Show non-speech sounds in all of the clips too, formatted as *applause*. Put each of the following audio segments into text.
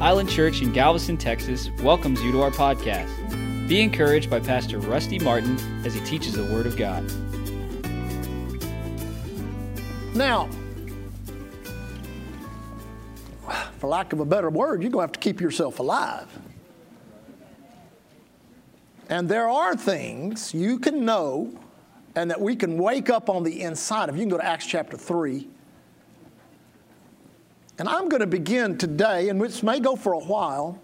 Island Church in Galveston, Texas welcomes you to our podcast. Be encouraged by Pastor Rusty Martin as he teaches the Word of God. Now, for lack of a better word, you're going to have to keep yourself alive. And there are things you can know and that we can wake up on the inside of. You can go to Acts chapter 3. And I'm going to begin today, and which may go for a while.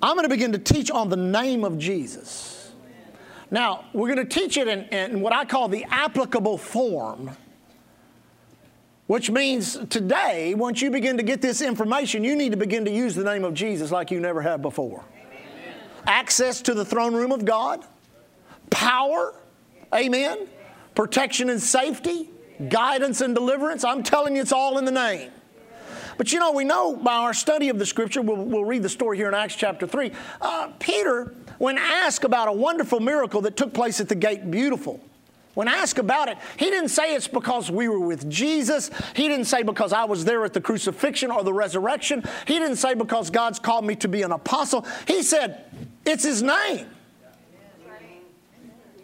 I'm going to begin to teach on the name of Jesus. Now, we're going to teach it in, in what I call the applicable form, which means today, once you begin to get this information, you need to begin to use the name of Jesus like you never have before. Amen. Access to the throne room of God, power, amen, protection and safety, guidance and deliverance. I'm telling you, it's all in the name. But you know, we know by our study of the scripture, we'll, we'll read the story here in Acts chapter 3. Uh, Peter, when asked about a wonderful miracle that took place at the gate, beautiful, when asked about it, he didn't say it's because we were with Jesus. He didn't say because I was there at the crucifixion or the resurrection. He didn't say because God's called me to be an apostle. He said, it's his name.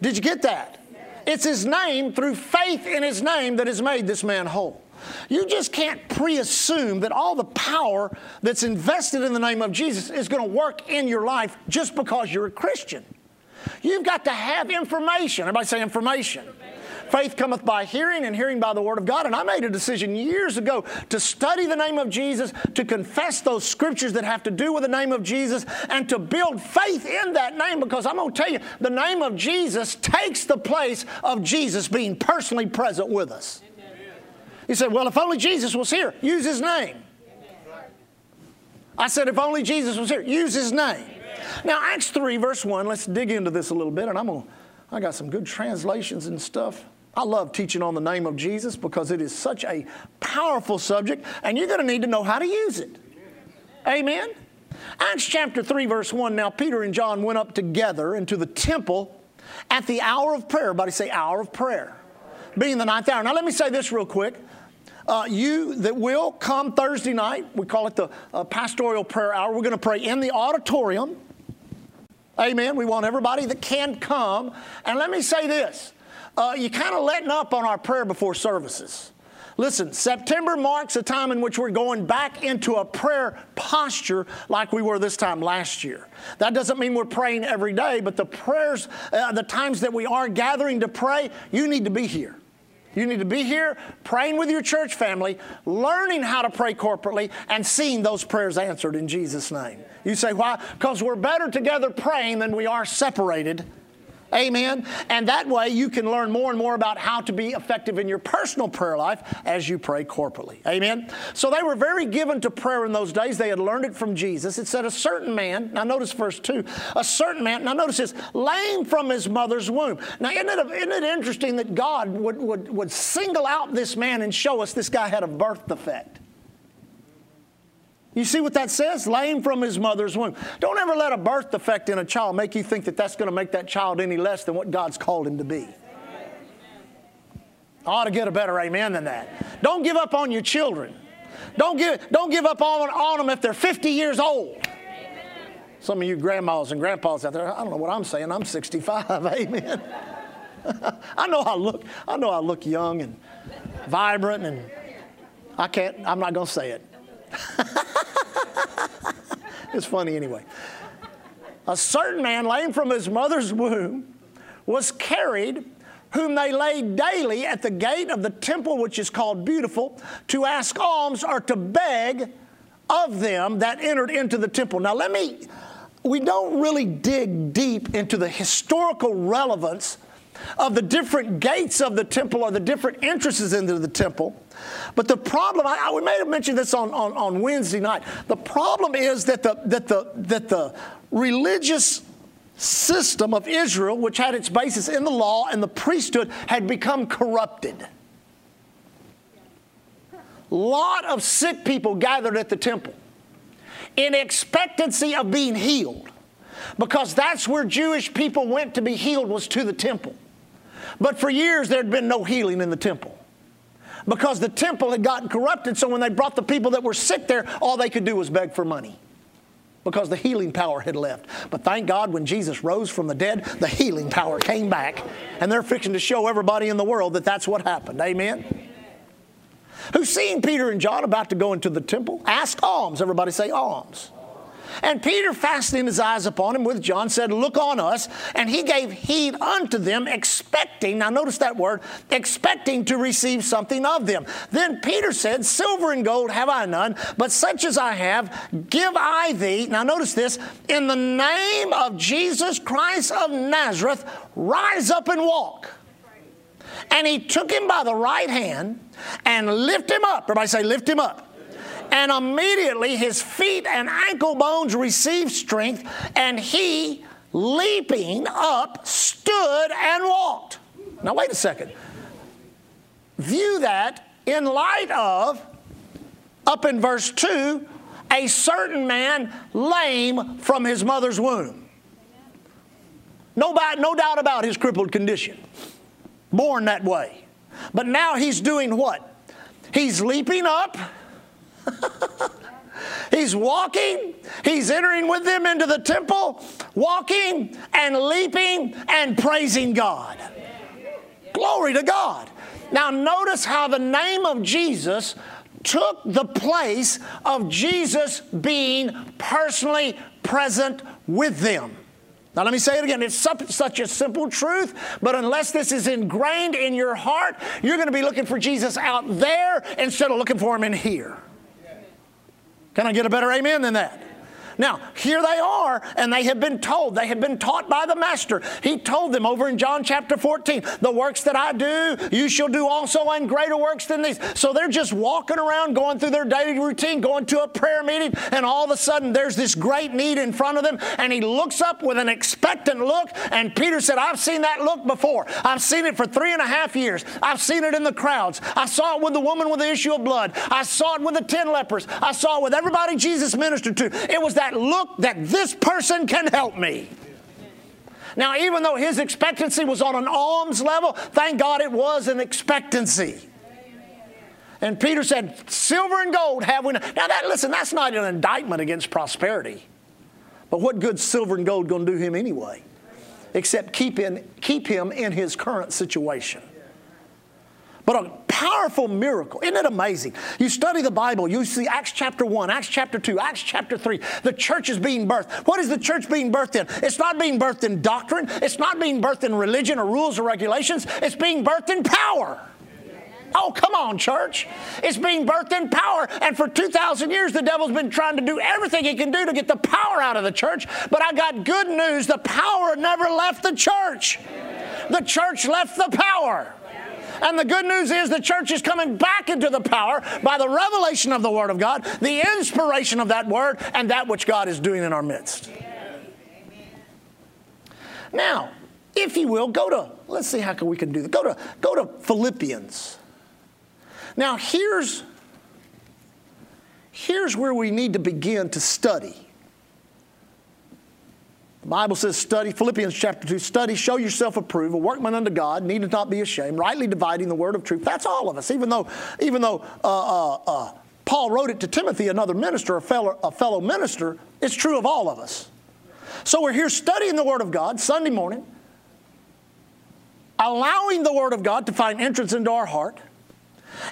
Did you get that? It's his name through faith in his name that has made this man whole. You just can't pre assume that all the power that's invested in the name of Jesus is going to work in your life just because you're a Christian. You've got to have information. Everybody say information. Faith cometh by hearing, and hearing by the Word of God. And I made a decision years ago to study the name of Jesus, to confess those scriptures that have to do with the name of Jesus, and to build faith in that name because I'm going to tell you, the name of Jesus takes the place of Jesus being personally present with us. You said, well, if only Jesus was here, use his name. I said, if only Jesus was here, use his name. Now, Acts 3, verse 1, let's dig into this a little bit, and I'm going to, I got some good translations and stuff. I love teaching on the name of Jesus because it is such a powerful subject, and you're going to need to know how to use it. Amen? Acts chapter 3, verse 1. Now, Peter and John went up together into the temple at the hour of prayer. Everybody say, hour of prayer. Being the ninth hour. Now, let me say this real quick. Uh, you that will come Thursday night, we call it the uh, pastoral prayer hour. We're going to pray in the auditorium. Amen. We want everybody that can come. And let me say this uh, you're kind of letting up on our prayer before services. Listen, September marks a time in which we're going back into a prayer posture like we were this time last year. That doesn't mean we're praying every day, but the prayers, uh, the times that we are gathering to pray, you need to be here. You need to be here praying with your church family, learning how to pray corporately, and seeing those prayers answered in Jesus' name. You say, why? Because we're better together praying than we are separated Amen. And that way you can learn more and more about how to be effective in your personal prayer life as you pray corporately. Amen. So they were very given to prayer in those days. They had learned it from Jesus. It said, A certain man, now notice verse 2, a certain man, now notice this, lame from his mother's womb. Now, isn't it, isn't it interesting that God would, would, would single out this man and show us this guy had a birth defect? You see what that says? Lame from his mother's womb. Don't ever let a birth defect in a child make you think that that's going to make that child any less than what God's called him to be. I ought to get a better amen than that. Don't give up on your children. Don't give, don't give up on, on them if they're 50 years old. Some of you grandmas and grandpas out there, I don't know what I'm saying. I'm 65. *laughs* Amen. *laughs* I know I look, I know I look young and vibrant and I can't, I'm not going to say it. *laughs* *laughs* it's funny anyway. A certain man, lame from his mother's womb, was carried, whom they laid daily at the gate of the temple, which is called Beautiful, to ask alms or to beg of them that entered into the temple. Now, let me, we don't really dig deep into the historical relevance of the different gates of the temple or the different entrances into the temple. But the problem, I, we may have mentioned this on, on, on Wednesday night. The problem is that the, that, the, that the religious system of Israel, which had its basis in the law and the priesthood, had become corrupted. Lot of sick people gathered at the temple in expectancy of being healed because that's where Jewish people went to be healed was to the temple. But for years there had been no healing in the temple. because the temple had gotten corrupted. So when they brought the people that were sick there, all they could do was beg for money because the healing power had left. But thank God when Jesus rose from the dead, the healing power came back. And they're fixing to show everybody in the world that that's what happened. Amen? Who's seen Peter and John about to go into the temple? Ask alms. Everybody say alms. And Peter, fastening his eyes upon him with John, said, Look on us. And he gave heed unto them, expecting, now notice that word, expecting to receive something of them. Then Peter said, Silver and gold have I none, but such as I have, give I thee. Now notice this, in the name of Jesus Christ of Nazareth, rise up and walk. And he took him by the right hand and lift him up. Everybody say, lift him up and immediately his feet and ankle bones received strength, and he, leaping up, stood and walked. Now, wait a second. View that in light of, up in verse 2, a certain man lame from his mother's womb. No, no doubt about his crippled condition. Born that way. But now he's doing what? He's leaping up *laughs* He's walking, he's entering with them into the temple, walking and leaping and praising God. Glory to God. Now, notice how the name of Jesus took the place of Jesus being personally present with them. Now, let me say it again. It's such a simple truth, but unless this is ingrained in your heart, you're going to be looking for Jesus out there instead of looking for him in here. Can I get a better amen than that? Now, here they are, and they have been told, they have been taught by the Master. He told them over in John chapter 14, the works that I do, you shall do also, and greater works than these. So they're just walking around, going through their daily routine, going to a prayer meeting, and all of a sudden there's this great need in front of them, and he looks up with an expectant look, and Peter said, I've seen that look before. I've seen it for three and a half years. I've seen it in the crowds. I saw it with the woman with the issue of blood. I saw it with the ten lepers. I saw it with everybody Jesus ministered to. It was that look that this person can help me. Now, even though his expectancy was on an alms level, thank God it was an expectancy. And Peter said, Silver and gold have we. Now, that, listen, that's not an indictment against prosperity. But what good silver and gold going to do him anyway? Except keep, in, keep him in his current situation. But a powerful miracle. Isn't it amazing? You study the Bible, you see Acts chapter 1, Acts chapter 2, Acts chapter 3. The church is being birthed. What is the church being birthed in? It's not being birthed in doctrine, it's not being birthed in religion or rules or regulations, it's being birthed in power. Oh, come on, church. It's being birthed in power. And for 2,000 years, the devil's been trying to do everything he can do to get the power out of the church. But I got good news the power never left the church, the church left the power. And the good news is the church is coming back into the power by the revelation of the Word of God, the inspiration of that Word, and that which God is doing in our midst. Now, if you will, go to, let's see how can we can do this. Go to, go to Philippians. Now, here's, here's where we need to begin to study. The Bible says, study, Philippians chapter 2, study, show yourself approved, a workman unto God, needeth not be ashamed, rightly dividing the word of truth. That's all of us, even though, even though uh, uh, uh, Paul wrote it to Timothy, another minister, a fellow, a fellow minister, it's true of all of us. So we're here studying the Word of God Sunday morning, allowing the Word of God to find entrance into our heart,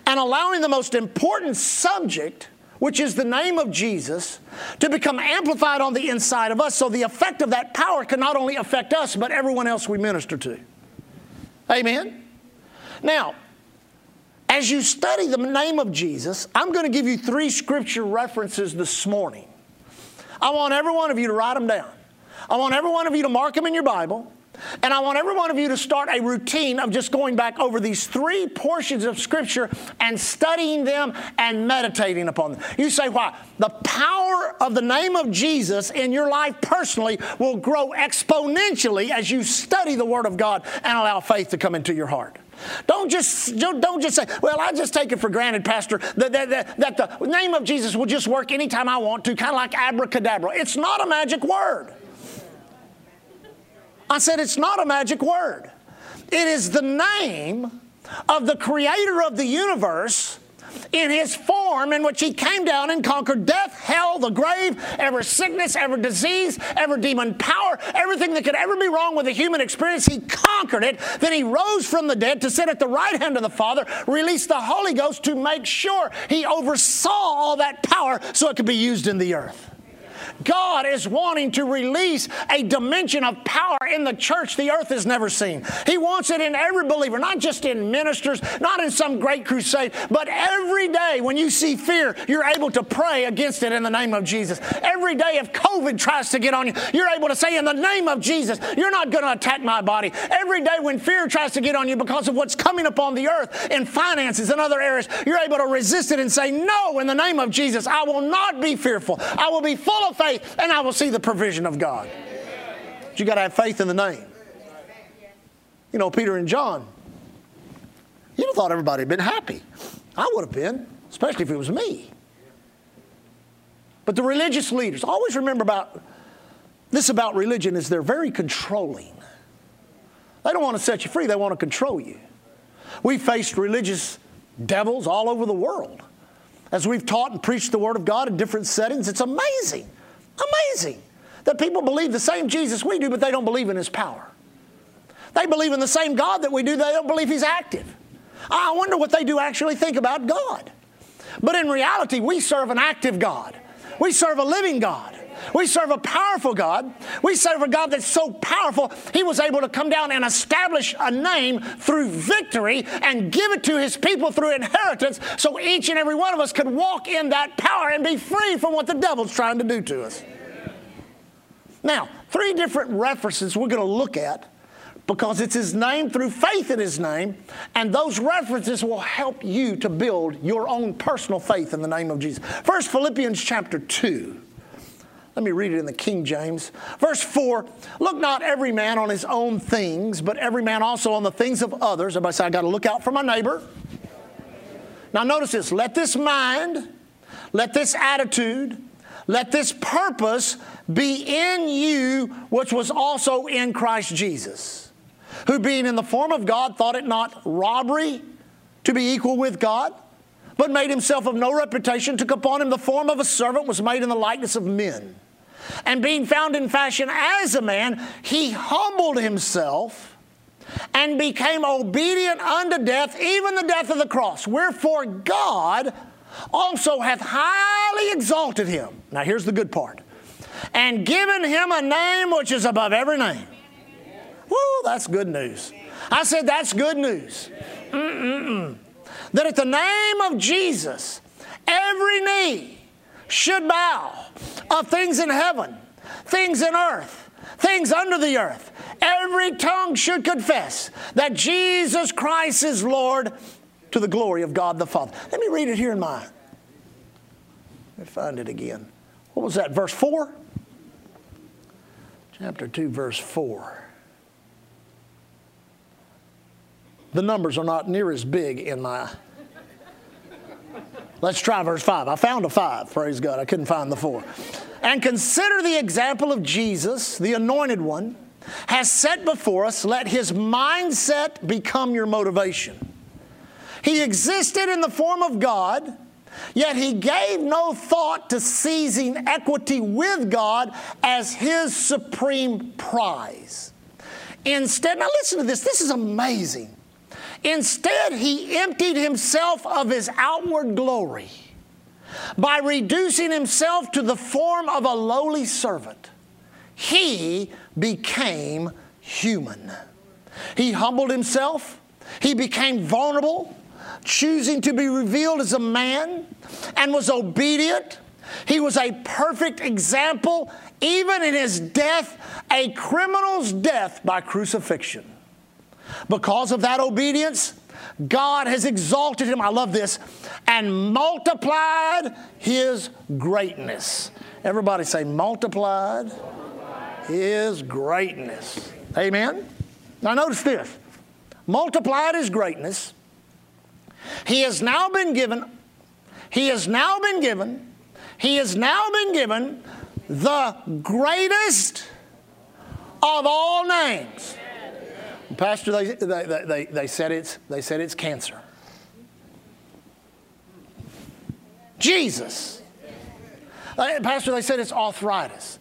and allowing the most important subject which is the name of Jesus, to become amplified on the inside of us so the effect of that power can not only affect us, but everyone else we minister to. Amen? Now, as you study the name of Jesus, I'm going to give you three scripture references this morning. I want every one of you to write them down. I want every one of you to mark them in your Bible. And I want every one of you to start a routine of just going back over these three portions of Scripture and studying them and meditating upon them. You say, why? The power of the name of Jesus in your life personally will grow exponentially as you study the Word of God and allow faith to come into your heart. Don't just, don't just say, well, I just take it for granted, Pastor, that, that, that, that the name of Jesus will just work anytime I want to, kind of like abracadabra. It's not a magic word. I said, it's not a magic word. It is the name of the creator of the universe in his form in which he came down and conquered death, hell, the grave, every sickness, every disease, every demon power, everything that could ever be wrong with the human experience, he conquered it. Then he rose from the dead to sit at the right hand of the Father, released the Holy Ghost to make sure he oversaw all that power so it could be used in the earth. God is wanting to release a dimension of power in the church the earth has never seen. He wants it in every believer, not just in ministers, not in some great crusade, but every day when you see fear, you're able to pray against it in the name of Jesus. Every day if COVID tries to get on you, you're able to say, In the name of Jesus, you're not going to attack my body. Every day when fear tries to get on you because of what's coming upon the earth in finances and other areas, you're able to resist it and say, No, in the name of Jesus, I will not be fearful. I will be full of faith and I will see the provision of God. But you got to have faith in the name. You know, Peter and John, you'd have thought everybody had been happy. I would have been, especially if it was me. But the religious leaders, always remember about this about religion is they're very controlling. They don't want to set you free, they want to control you. We faced religious devils all over the world. As we've taught and preached the Word of God in different settings, it's amazing Amazing that people believe the same Jesus we do, but they don't believe in his power. They believe in the same God that we do, they don't believe he's active. I wonder what they do actually think about God. But in reality, we serve an active God. We serve a living God. We serve a powerful God. We serve a God that's so powerful, He was able to come down and establish a name through victory and give it to His people through inheritance so each and every one of us could walk in that power and be free from what the devil's trying to do to us. Now, three different references we're going to look at because it's His name through faith in His name, and those references will help you to build your own personal faith in the name of Jesus. First, Philippians chapter 2. Let me read it in the King James. Verse 4 Look not every man on his own things, but every man also on the things of others. Everybody say, I got to look out for my neighbor. Now, notice this let this mind, let this attitude, let this purpose be in you, which was also in Christ Jesus, who being in the form of God thought it not robbery to be equal with God, but made himself of no reputation, took upon him the form of a servant, was made in the likeness of men. And being found in fashion as a man, he humbled himself and became obedient unto death, even the death of the cross. Wherefore God also hath highly exalted him. Now here's the good part. And given him a name which is above every name. Woo, that's good news. I said that's good news. Mm-mm-mm. That at the name of Jesus, every knee should bow of things in heaven, things in earth, things under the earth. Every tongue should confess that Jesus Christ is Lord to the glory of God the Father. Let me read it here in my. Let me find it again. What was that, verse 4? Chapter 2, verse 4. The numbers are not near as big in my Let's try verse 5. I found a 5, praise God. I couldn't find the 4. And consider the example of Jesus, the anointed one, has set before us. Let his mindset become your motivation. He existed in the form of God, yet he gave no thought to seizing equity with God as his supreme prize. Instead, now listen to this, this is amazing. Instead, he emptied himself of his outward glory by reducing himself to the form of a lowly servant. He became human. He humbled himself, he became vulnerable, choosing to be revealed as a man, and was obedient. He was a perfect example, even in his death, a criminal's death by crucifixion. Because of that obedience, God has exalted him, I love this, and multiplied his greatness. Everybody say, multiplied, his greatness. Amen? Now, notice this multiplied his greatness. He has now been given, he has now been given, he has now been given the greatest of all names Pastor, they, they, they, they, said it's, they said it's cancer. Jesus. Uh, Pastor, they said it's arthritis.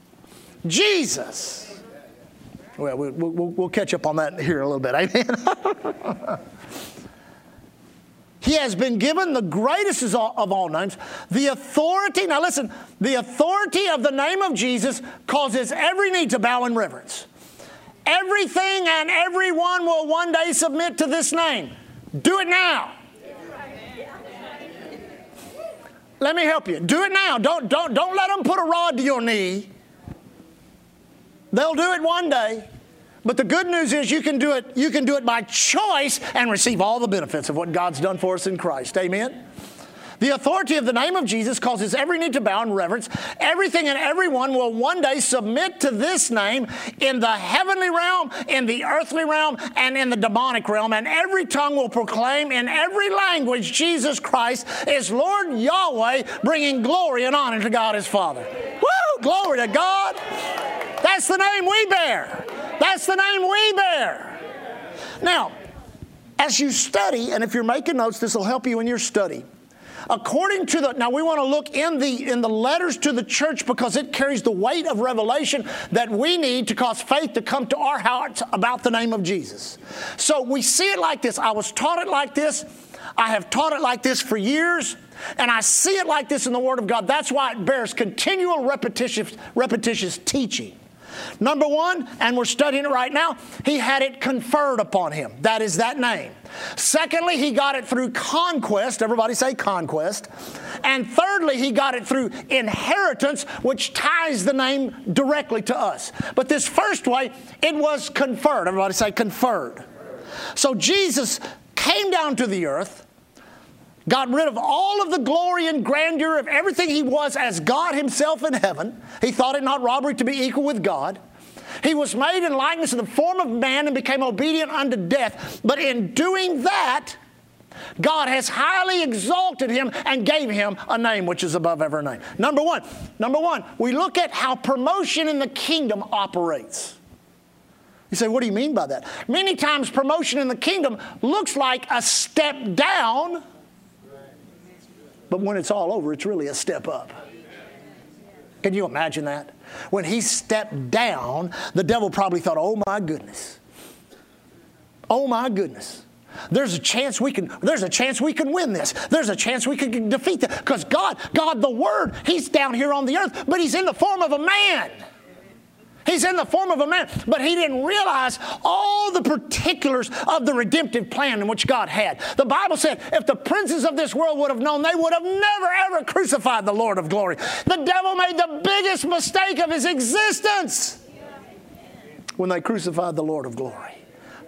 Jesus. Well, we'll, we'll, we'll catch up on that here a little bit. *laughs* Amen. He has been given the greatest of all names, the authority. Now, listen, the authority of the name of Jesus causes every knee to bow in reverence. Everything and everyone will one day submit to this name. Do it now. Let me help you. Do it now. Don't, don't, don't let them put a rod to your knee. They'll do it one day. But the good news is you can do it, you can do it by choice and receive all the benefits of what God's done for us in Christ. Amen. The authority of the name of Jesus causes every need to bow in reverence. Everything and everyone will one day submit to this name in the heavenly realm, in the earthly realm, and in the demonic realm. And every tongue will proclaim in every language Jesus Christ is Lord Yahweh, bringing glory and honor to God his Father. Woo! Glory to God. That's the name we bear. That's the name we bear. Now, as you study, and if you're making notes, this will help you in your study. According to the now we want to look in the in the letters to the church because it carries the weight of revelation that we need to cause faith to come to our hearts about the name of Jesus. So we see it like this. I was taught it like this. I have taught it like this for years. And I see it like this in the Word of God. That's why it bears continual repetitious, repetitious teaching. Number one, and we're studying it right now, he had it conferred upon him. That is that name. Secondly, he got it through conquest. Everybody say conquest. And thirdly, he got it through inheritance, which ties the name directly to us. But this first way, it was conferred. Everybody say conferred. So Jesus came down to the earth got rid of all of the glory and grandeur of everything he was as God himself in heaven. He thought it not robbery to be equal with God. He was made in likeness of the form of man and became obedient unto death. But in doing that, God has highly exalted him and gave him a name which is above every name. Number one, number one, we look at how promotion in the kingdom operates. You say, what do you mean by that? Many times, promotion in the kingdom looks like a step down but when it's all over, it's really a step up. Can you imagine that? When he stepped down, the devil probably thought, oh my goodness. Oh my goodness. There's a chance we can there's a chance we can win this. There's a chance we can defeat that. Because God, God the Word, He's down here on the earth, but He's in the form of a man. He's in the form of a man, but he didn't realize all the particulars of the redemptive plan in which God had. The Bible said if the princes of this world would have known, they would have never ever crucified the Lord of glory. The devil made the biggest mistake of his existence when they crucified the Lord of glory.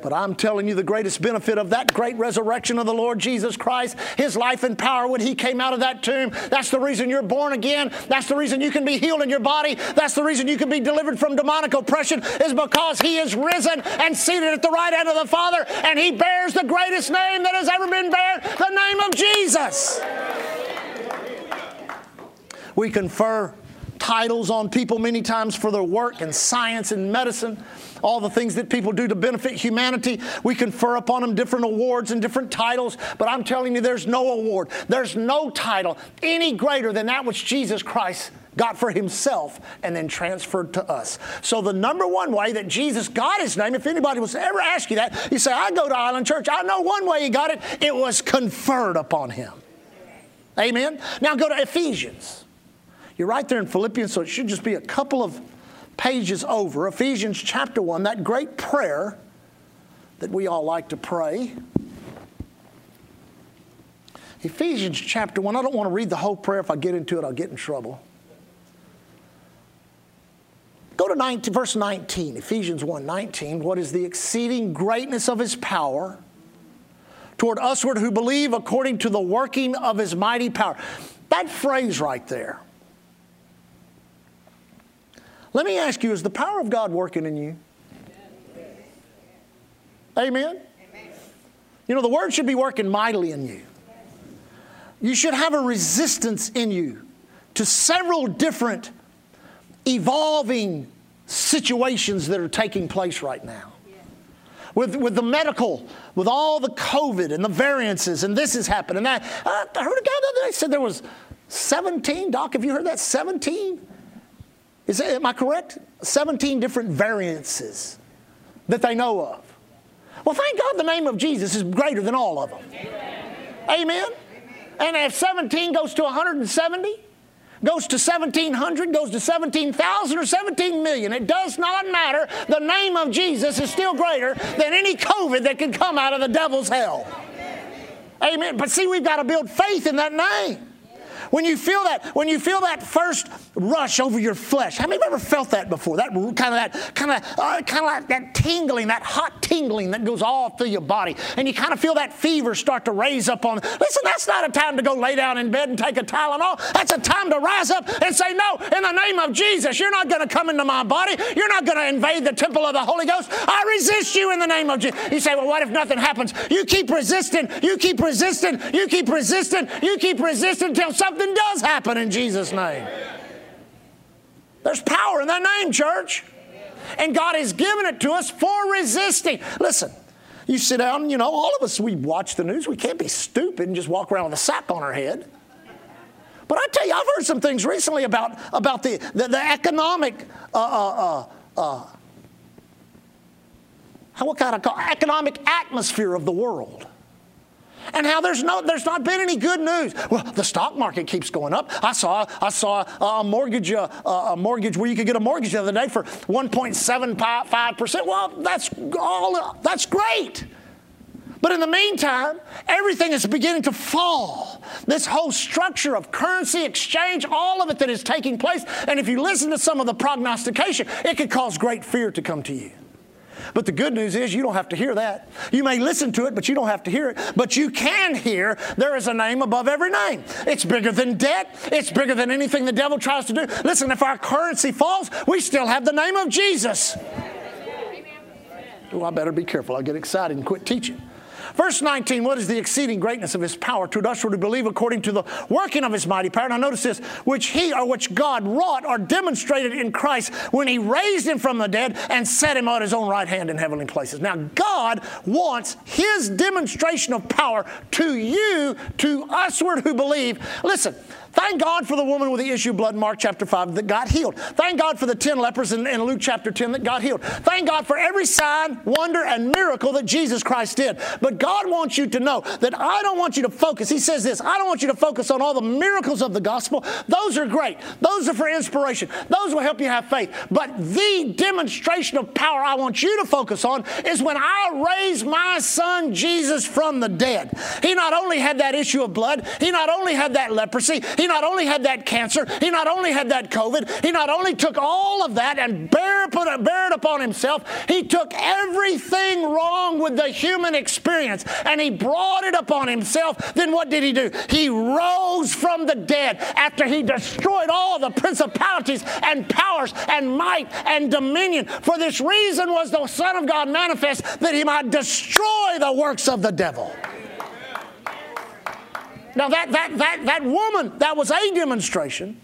But I'm telling you, the greatest benefit of that great resurrection of the Lord Jesus Christ, His life and power when He came out of that tomb, that's the reason you're born again. That's the reason you can be healed in your body. That's the reason you can be delivered from demonic oppression, is because He is risen and seated at the right hand of the Father, and He bears the greatest name that has ever been bared, the name of Jesus. We confer titles on people many times for their work in science and medicine all the things that people do to benefit humanity. We confer upon them different awards and different titles, but I'm telling you, there's no award, there's no title any greater than that which Jesus Christ got for himself and then transferred to us. So, the number one way that Jesus got his name, if anybody was ever ask you that, you say, I go to Island Church. I know one way he got it, it was conferred upon him. Amen. Now go to Ephesians. You're right there in Philippians, so it should just be a couple of pages over, Ephesians chapter 1, that great prayer that we all like to pray. Ephesians chapter 1, I don't want to read the whole prayer. If I get into it, I'll get in trouble. Go to 19, verse 19, Ephesians 1 19. What is the exceeding greatness of his power toward usward who believe according to the working of his mighty power? That phrase right there let me ask you is the power of God working in you? Amen? You know, the word should be working mightily in you. You should have a resistance in you to several different evolving situations that are taking place right now. with, with the medical, with all the COVID and the variances, and this has happened and that. I heard a guy the other day said there was 17, Doc, have you heard that? 17? Is am I correct? 17 different variances that they know of. Well, thank God the name of Jesus is greater than all of them. Amen. Amen. And if 17 goes to 170, goes to 1700, goes to 17,000 or 17 million, it does not matter. The name of Jesus is still greater than any COVID that can come out of the devil's hell. Amen. But see, we've got to build faith in that name. When you feel that, when you feel that first rush over your flesh, how many of you ever felt that before? That kind of that kind of uh, kind of like that tingling, that hot tingling that goes all through your body, and you kind of feel that fever start to raise up on. Listen, that's not a time to go lay down in bed and take a Tylenol. That's a time to rise up and say, "No, in the name of Jesus, you're not going to come into my body. You're not going to invade the temple of the Holy Ghost. I resist you in the name of Jesus." You say, "Well, what if nothing happens?" You keep resisting. You keep resisting. You keep resisting. You keep resisting until something something does happen in Jesus' name. There's power in that name, church. And God has given it to us for resisting. Listen, you sit down, you know, all of us, we watch the news. We can't be stupid and just walk around with a sack on our head. But I tell you, I've heard some things recently about, about the, the, the economic, uh, uh, uh, uh what kind of economic atmosphere of the world and how there's no there's not been any good news. Well, the stock market keeps going up. I saw I saw a mortgage uh, a mortgage where you could get a mortgage the other day for 1.75 percent. Well, that's all that's great. But in the meantime, everything is beginning to fall. This whole structure of currency exchange, all of it that is taking place. And if you listen to some of the prognostication, it could cause great fear to come to you. But the good news is you don't have to hear that. You may listen to it, but you don't have to hear it. But you can hear there is a name above every name. It's bigger than debt, it's bigger than anything the devil tries to do. Listen, if our currency falls, we still have the name of Jesus. Oh, I better be careful. I'll get excited and quit teaching. Verse 19, what is the exceeding greatness of his power to us who believe according to the working of his mighty power? Now notice this, which he or which God wrought or demonstrated in Christ when he raised him from the dead and set him on his own right hand in heavenly places. Now God wants his demonstration of power to you, to usward who believe. Listen, Thank God for the woman with the issue of blood in Mark chapter 5 that got healed. Thank God for the 10 lepers in, in, Luke chapter 10 that got healed. Thank God for every sign, wonder, and miracle that Jesus Christ did. But God wants you to know that I don't want you to focus. He says this I don't want you to focus on all the miracles of the gospel. Those are great, those are for inspiration, those will help you have faith. But the demonstration of power I want you to focus on is when I raise my son Jesus from the dead. He not only had that issue of blood, he not only had that leprosy, he not only had that cancer, he not only had that COVID, he not only took all of that and bear, put bear it upon himself, he took everything wrong with the human experience and he brought it upon himself. Then what did he do? He rose from the dead after he destroyed all the principalities and powers and might and dominion. For this reason was the Son of God manifest that he might destroy the works of the devil. Now, that, that, that, that woman, that was a demonstration.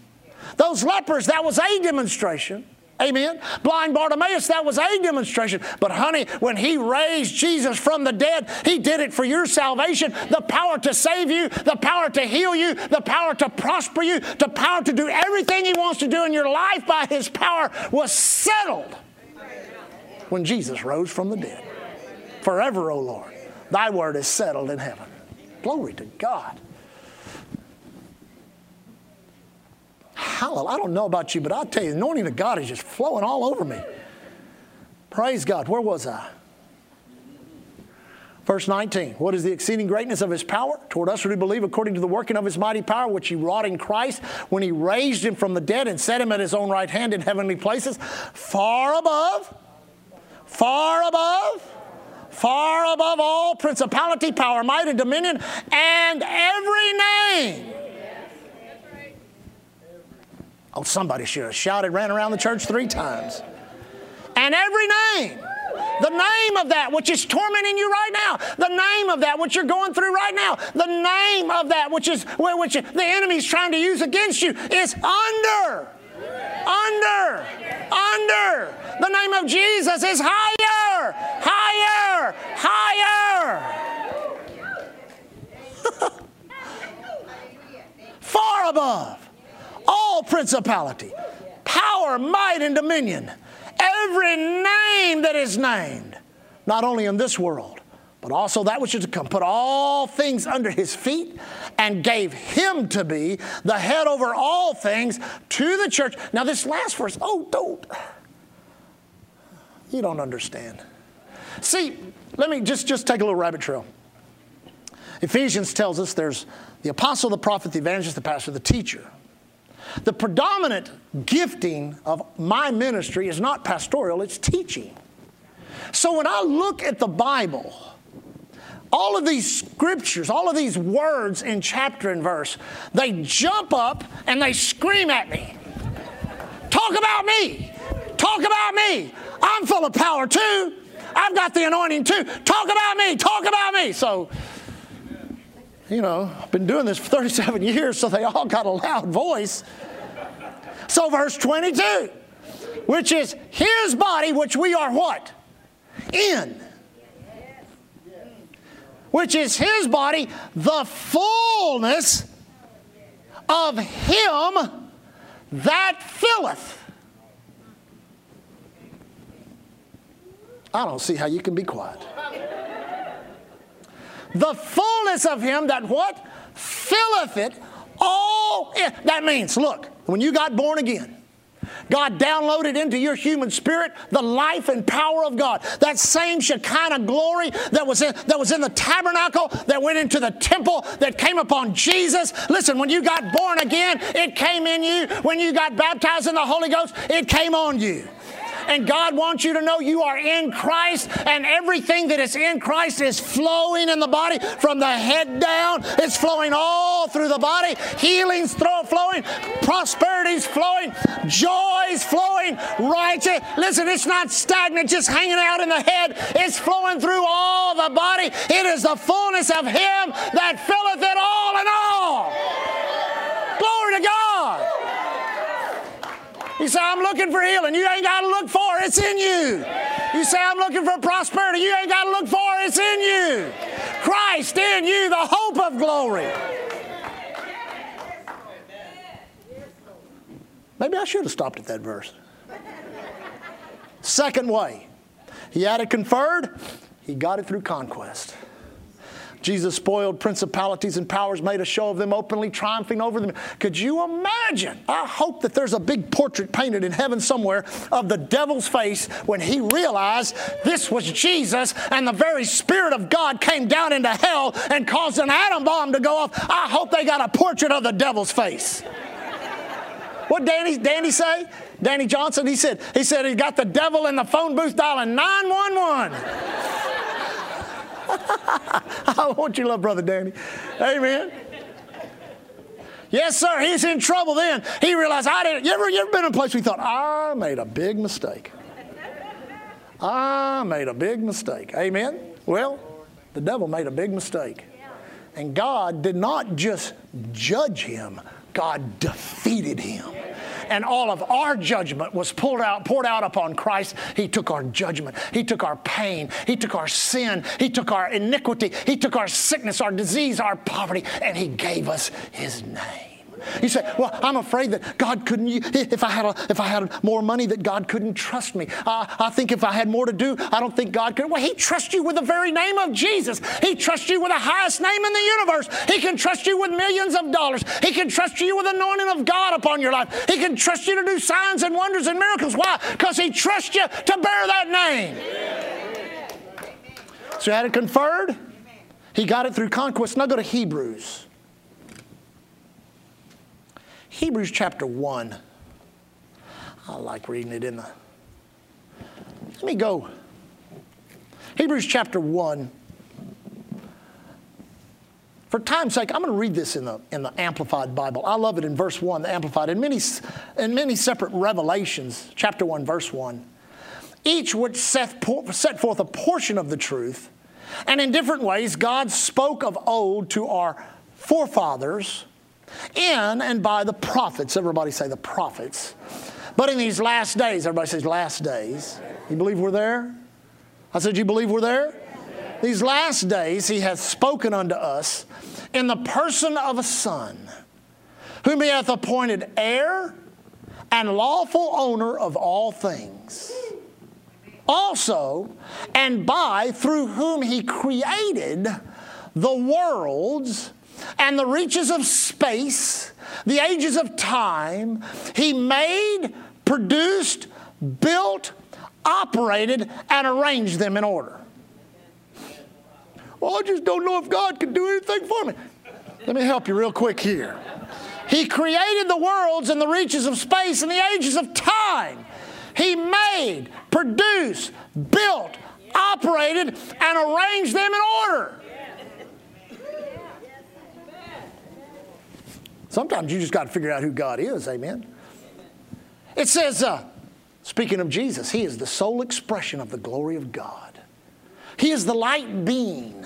Those lepers, that was a demonstration. Amen. Blind Bartimaeus, that was a demonstration. But honey, when he raised Jesus from the dead, he did it for your salvation. The power to save you, the power to heal you, the power to prosper you, the power to do everything he wants to do in your life by his power was settled when Jesus rose from the dead. Forever, O Lord, thy word is settled in heaven. Glory to God. Hallelujah. I don't know about you, but I'll tell you, the anointing of God is just flowing all over me. Praise God. Where was I? Verse 19, what is the exceeding greatness of his power toward us who do believe according to the working of his mighty power, which he wrought in Christ when he raised him from the dead and set him at his own right hand in heavenly places, far above, far above, far above all principality, power, might, and dominion, and every name Oh, somebody should have shouted, ran around the church three times. And every name, the name of that which is tormenting you right now, the name of that which you're going through right now, the name of that which is which the enemy's trying to use against you is under. Under. Under. The name of Jesus is higher. higher, higher, higher. *laughs* Far above all principality, power, might, and dominion. Every name that is named, not only in this world, but also that which is to come. Put all things under his feet and gave him to be the head over all things to the church. Now, this last verse, oh, don't. You don't understand. See, let me just, just take a little rabbit trail. Ephesians tells us there's the apostle, the prophet, the evangelist, the pastor, the teacher. The predominant gifting of my ministry is not pastoral, it's teaching. So when I look at the Bible, all of these scriptures, all of these words in chapter and verse, they jump up and they scream at me. Talk about me. Talk about me. I'm full of power too. I've got the anointing too. Talk about me. Talk about me. So, you know, I've been doing this for 37 years, so they all got a loud voice. So, verse 22, which is his body, which we are what? In which is his body, the fullness of him that filleth. I don't see how you can be quiet. The fullness of him that what? Filleth it all. That means, look, when you got born again, God downloaded into your human spirit the life and power of God. That same Shekinah glory that was in, that was in the tabernacle, that went into the temple, that came upon Jesus. Listen, when you got born again, it came in you. When you got baptized in the Holy Ghost, it came on you. And God wants you to know you are in Christ, and everything that is in Christ is flowing in the body from the head down. It's flowing all through the body. Healing's flowing, prosperity's flowing, joy's flowing, righteous. Listen, it's not stagnant, just hanging out in the head. It's flowing through all the body. It is the fullness of Him that filleth it all in all. Glory to God. You say, I'm looking for healing. You ain't got to look for it, it's in you. You say, I'm looking for prosperity. You ain't got to look for it, it's in you. Christ in you, the hope of glory. Maybe I should have stopped at that verse. Second way, he had it conferred, he got it through conquest. Jesus spoiled principalities and powers, made a show of them openly, triumphing over them. Could you imagine? I hope that there's a big portrait painted in heaven somewhere of the devil's face when he realized this was Jesus and the very Spirit of God came down into hell and caused an atom bomb to go off. I hope they got a portrait of the devil's face. What Danny, Danny say? Danny Johnson, he said, he said he got the devil in the phone booth dialing 911. *laughs* I want you to love Brother Danny. Amen. Yes, sir. He's in trouble then. He realized I didn't. You ever, you ever been in a place where you thought, I made a big mistake? I made a big mistake. Amen. Well, the devil made a big mistake. And God did not just judge him, God defeated him and all of our judgment was pulled out, poured out upon Christ. He took our judgment. He took our pain. He took our sin. He took our iniquity. He took our sickness, our disease, our poverty, and He gave us His name. You say, "Well, I'm afraid that God couldn't. If I had a, if I had more money, that God couldn't trust me. Uh, I think if I had more to do, I don't think God could." Well, He trusts you with the very name of Jesus. He trusts you with the highest name in the universe. He can trust you with millions of dollars. He can trust you with anointing of God upon your life. He can trust you to do signs and wonders and miracles. Why? Because He trusts you to bear that name. So He had it conferred. He got it through conquest. Now go to Hebrews. Hebrews chapter 1. I like reading it in the. Let me go. Hebrews chapter 1. For time's sake, I'm going to read this in the, in the Amplified Bible. I love it in verse 1, the Amplified, in many, in many separate revelations, chapter 1, verse 1. Each which set, set forth a portion of the truth, and in different ways, God spoke of old to our forefathers in and by the prophets. Everybody say the prophets. But in these last days, everybody says last days. You believe we're there? I said, You believe we're there? These last days he hath spoken unto us in the person of a Son, whom he hath appointed heir and lawful owner of all things. Also, and by through whom he created the worlds and the reaches of space, the ages of time, he made, produced, built, operated, and arranged them in order. Well, I just don't know if God can do anything for me. Let me help you real quick here. He created the worlds and the reaches of space and the ages of time. He made, produced, built, operated, and arranged them in order. Sometimes you just got to figure out who God is, amen. It says, uh, speaking of Jesus, He is the sole expression of the glory of God. He is the light being,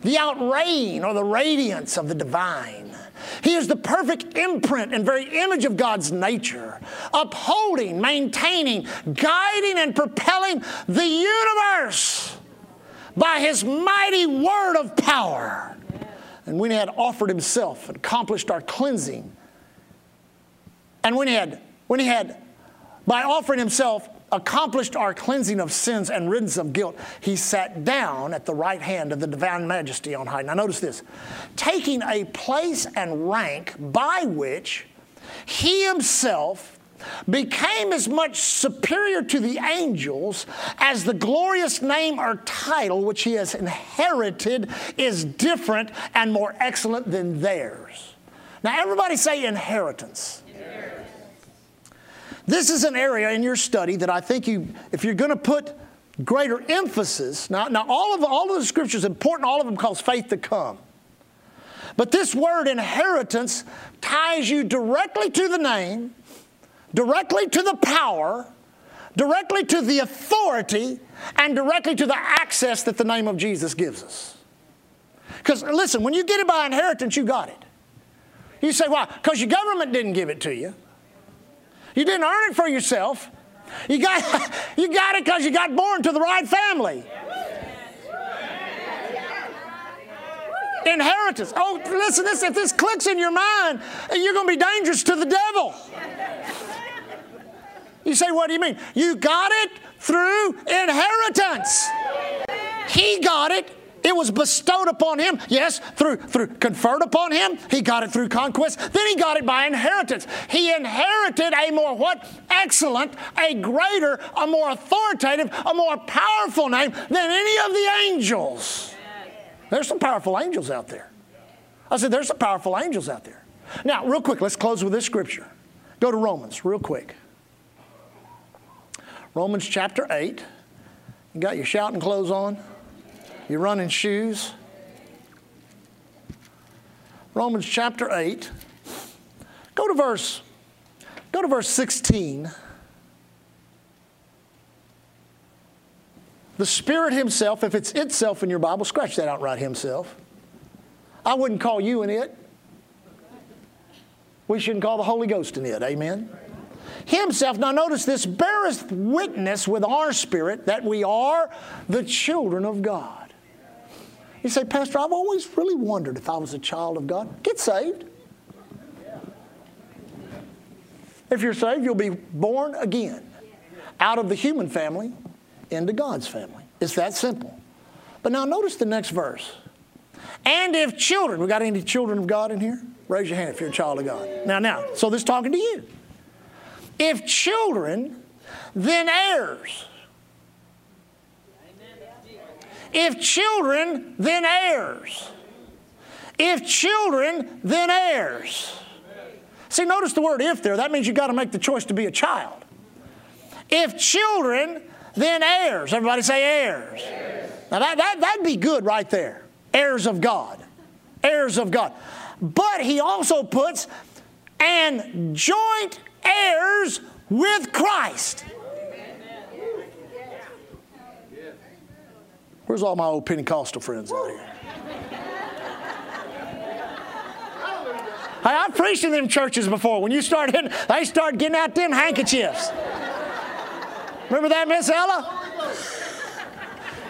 the out-raying or the radiance of the divine. He is the perfect imprint and very image of God's nature, upholding, maintaining, guiding, and propelling the universe by His mighty word of power. And when He had offered Himself and accomplished our cleansing, and when He had, when He had, by offering Himself, accomplished our cleansing of sins and riddance of guilt, he sat down at the right hand of the divine majesty on high. Now, notice this taking a place and rank by which he himself became as much superior to the angels as the glorious name or title which he has inherited is different and more excellent than theirs. Now, everybody say inheritance. This is an area in your study that I think you, if you're going to put greater emphasis, now, now all, of, all of the scriptures important, all of them cause faith to come. But this word inheritance ties you directly to the name, directly to the power, directly to the authority, and directly to the access that the name of Jesus gives us. Because listen, when you get it by inheritance, you got it. You say, why? Because your government didn't give it to you. You didn't earn it for yourself. You got, *laughs* you got it because you got born to the right family. Inheritance. Oh, listen, this, if this clicks in your mind, you're going to be dangerous to the devil. You say, what do you mean? You got it through inheritance. He got it it was bestowed upon him, yes, through, through conferred upon him. He got it through conquest. Then he got it by inheritance. He inherited a more what? Excellent, a greater, a more authoritative, a more powerful name than any of the angels. There's some powerful angels out there. I said, there's some powerful angels out there. Now, real quick, let's close with this scripture. Go to Romans, real quick. Romans chapter 8. You got your shouting clothes on? You running shoes? Romans chapter 8. Go to verse go to verse 16. The Spirit Himself, if it's itself in your Bible, scratch that out right, Himself. I wouldn't call you an it. We shouldn't call the Holy Ghost an it. Amen. Himself, now notice this, beareth witness with our spirit that we are the children of God. You say, Pastor, I've always really wondered if I was a child of God. Get saved. If you're saved, you'll be born again out of the human family into God's family. It's that simple. But now notice the next verse. And if children, we got any children of God in here? Raise your hand if you're a child of God. Now, now, so this talking to you. If children, then heirs if children, then heirs. If children, then heirs. See, notice the word if there. That means you've got to make the choice to be a child. If children, then heirs. Everybody say heirs. heirs. Now that, that, that'd be good right there. Heirs of God. Heirs of God. But he also puts, and joint with Christ. Where's all my old Pentecostal friends out here? Hey, I've preached in them churches before. When you start hitting, they start getting out them handkerchiefs. Remember that, Miss Ella?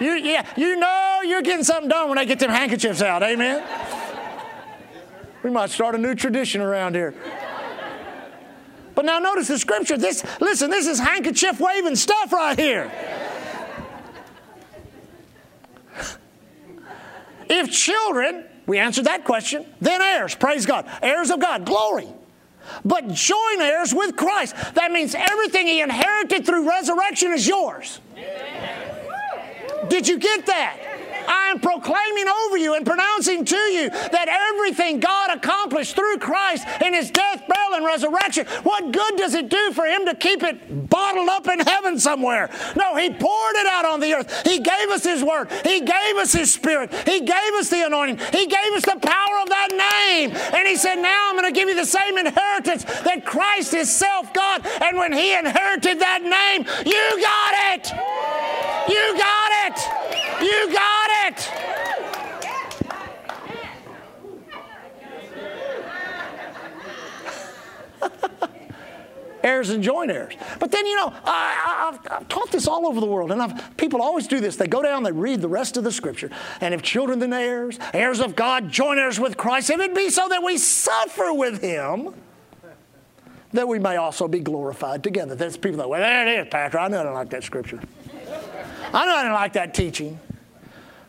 You, yeah, you know you're getting something done when they get them handkerchiefs out. Amen. We might start a new tradition around here. But now notice the scripture. This listen, this is handkerchief waving stuff right here. If children, we answered that question, then heirs, praise God, heirs of God, glory. But joint heirs with Christ. That means everything he inherited through resurrection is yours. Did you get that? I am proclaiming over you and pronouncing to you that everything God accomplished through Christ in his death, burial, and resurrection, what good does it do for him to keep it bottled up in heaven somewhere? No, he poured it out on the earth. He gave us his word. He gave us his spirit. He gave us the anointing. He gave us the power of that name. And he said, Now I'm going to give you the same inheritance that Christ is self God. And when he inherited that name, you got it. You got it. You got it. *laughs* heirs and joint heirs. But then, you know, I, have taught this all over the world, and I've, people always do this. They go down, they read the rest of the scripture. And if children, then heirs, heirs of God, joint heirs with Christ, if it be so that we suffer with him, that we may also be glorified together. There's people that, well, there it is, Pastor. I know I don't like that scripture. I know I don't like that teaching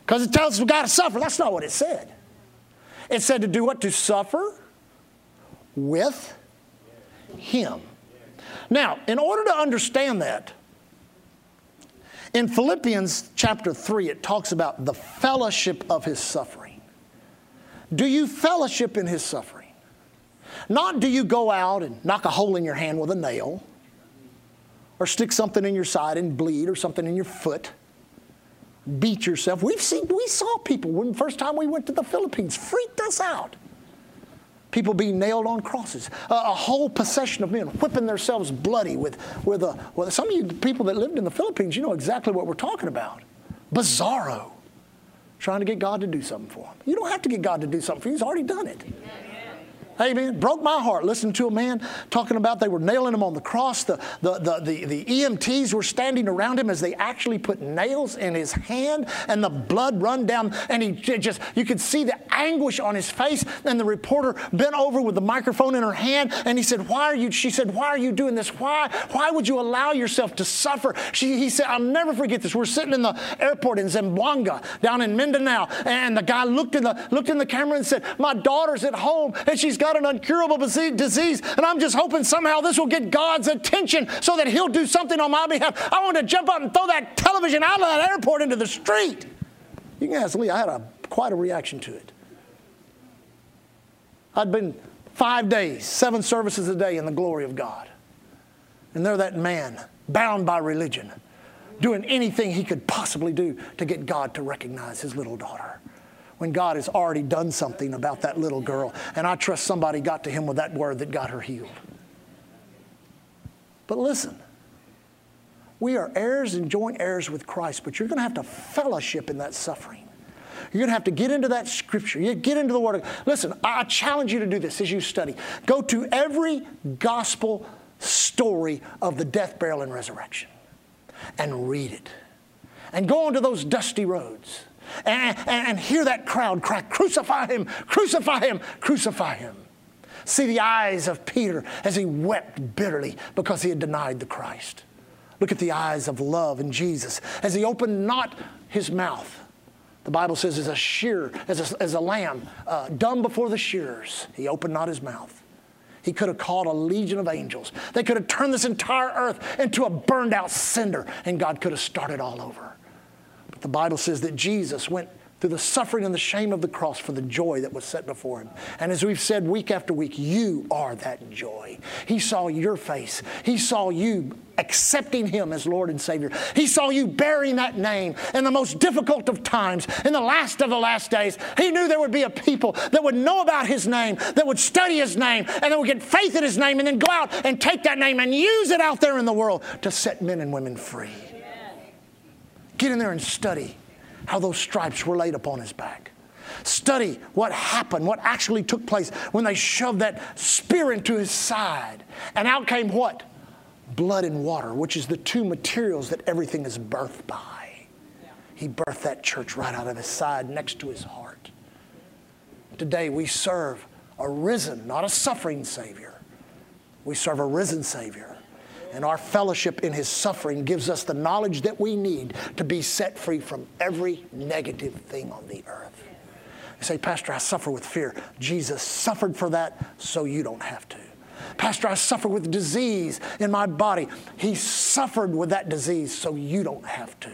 because it tells us we've got to suffer. That's not what it said. It said to do what? To suffer with Him. Now, in order to understand that, in Philippians chapter 3, it talks about the fellowship of His suffering. Do you fellowship in His suffering? Not do you go out and knock a hole in your hand with a nail or stick something in your side and bleed or something in your foot beat yourself. We've seen, we saw people when first time we went to the Philippines, freaked us out. People being nailed on crosses. a whole procession of men whipping themselves bloody with, with a, well, some of you people that lived in the Philippines, you know exactly what we're talking about. Bizarro. Trying to get God to do something for them. You don't have to get God to do something for you, He's already done it. Amen. Broke my heart listening to a man talking about they were nailing him on the cross. The, the, the, the, the EMTs were standing around him as they actually put nails in his hand and the blood run down. And he just, you could see the anguish on his face. And the reporter bent over with the microphone in her hand and he said, Why are you, she said, Why are you doing this? Why, why would you allow yourself to suffer? She, he said, I'll never forget this. We're sitting in the airport in Zamboanga down in Mindanao. And the guy looked in the, looked in the camera and said, My daughter's at home and she's got got an incurable disease, and I'm just hoping somehow this will get God's attention so that He'll do something on my behalf. I want to jump up and throw that television out of that airport into the street. You can ask Lee, I had a, quite a reaction to it. I'd been five days, seven services a day in the glory of God. And there, that man, bound by religion, doing anything he could possibly do to get God to recognize his little daughter when God has already done something about that little girl. And I trust somebody got to him with that word that got her healed. But listen, we are heirs and joint heirs with Christ, but you're going to have to fellowship in that suffering. You're going to have to get into that scripture. You get into the Word. Listen, I challenge you to do this as you study. Go to every gospel story of the death, burial, and resurrection and read it. And go onto those dusty roads and, and hear that crowd cry, Crucify him, crucify him, crucify him. See the eyes of Peter as he wept bitterly because he had denied the Christ. Look at the eyes of love in Jesus as he opened not his mouth. The Bible says, as a shear, as a, as a lamb, uh, dumb before the shearers, he opened not his mouth. He could have called a legion of angels. They could have turned this entire earth into a burned out cinder, and God could have started all over. The Bible says that Jesus went through the suffering and the shame of the cross for the joy that was set before him. And as we've said week after week, you are that joy. He saw your face. He saw you accepting him as Lord and Savior. He saw you bearing that name in the most difficult of times, in the last of the last days. He knew there would be a people that would know about his name, that would study his name, and that would get faith in his name, and then go out and take that name and use it out there in the world to set men and women free. Get in there and study how those stripes were laid upon his back. Study what happened, what actually took place when they shoved that spear into his side. And out came what? Blood and water, which is the two materials that everything is birthed by. he birthed that church right out of his side next to his heart. Today we serve a risen, not a suffering Savior. We serve a risen Savior. And our fellowship in his suffering gives us the knowledge that we need to be set free from every negative thing on the earth. You say, Pastor, I suffer with fear. Jesus suffered for that, so you don't have to. Pastor, I suffer with disease in my body. He suffered with that disease, so you don't have to.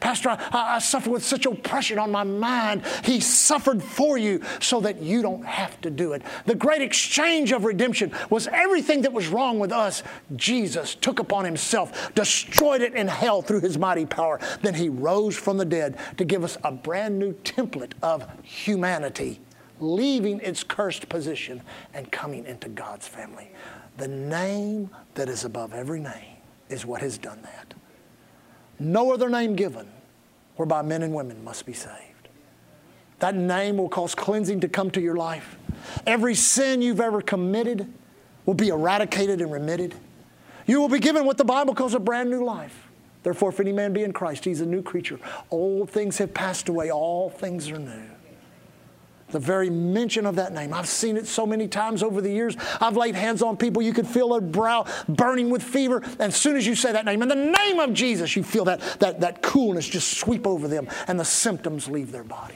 Pastor, I, I, suffer with such oppression on my mind. He suffered for you so that you don't have to do it. The great exchange of redemption was everything that was wrong with us. Jesus took upon himself, destroyed it in hell through his mighty power. Then he rose from the dead to give us a brand new template of humanity leaving its cursed position and coming into God's family. The name that is above every name is what has done that. No other name given whereby men and women must be saved. That name will cause cleansing to come to your life. Every sin you've ever committed will be eradicated and remitted. You will be given what the Bible calls a brand new life. Therefore, if any man be in Christ, he's a new creature. Old things have passed away, all things are new the very mention of that name. I've seen it so many times over the years. I've laid hands on people. You could feel their brow burning with fever. And as soon as you say that name, in the name of Jesus, you feel that, that, that coolness just sweep over them and the symptoms leave their body.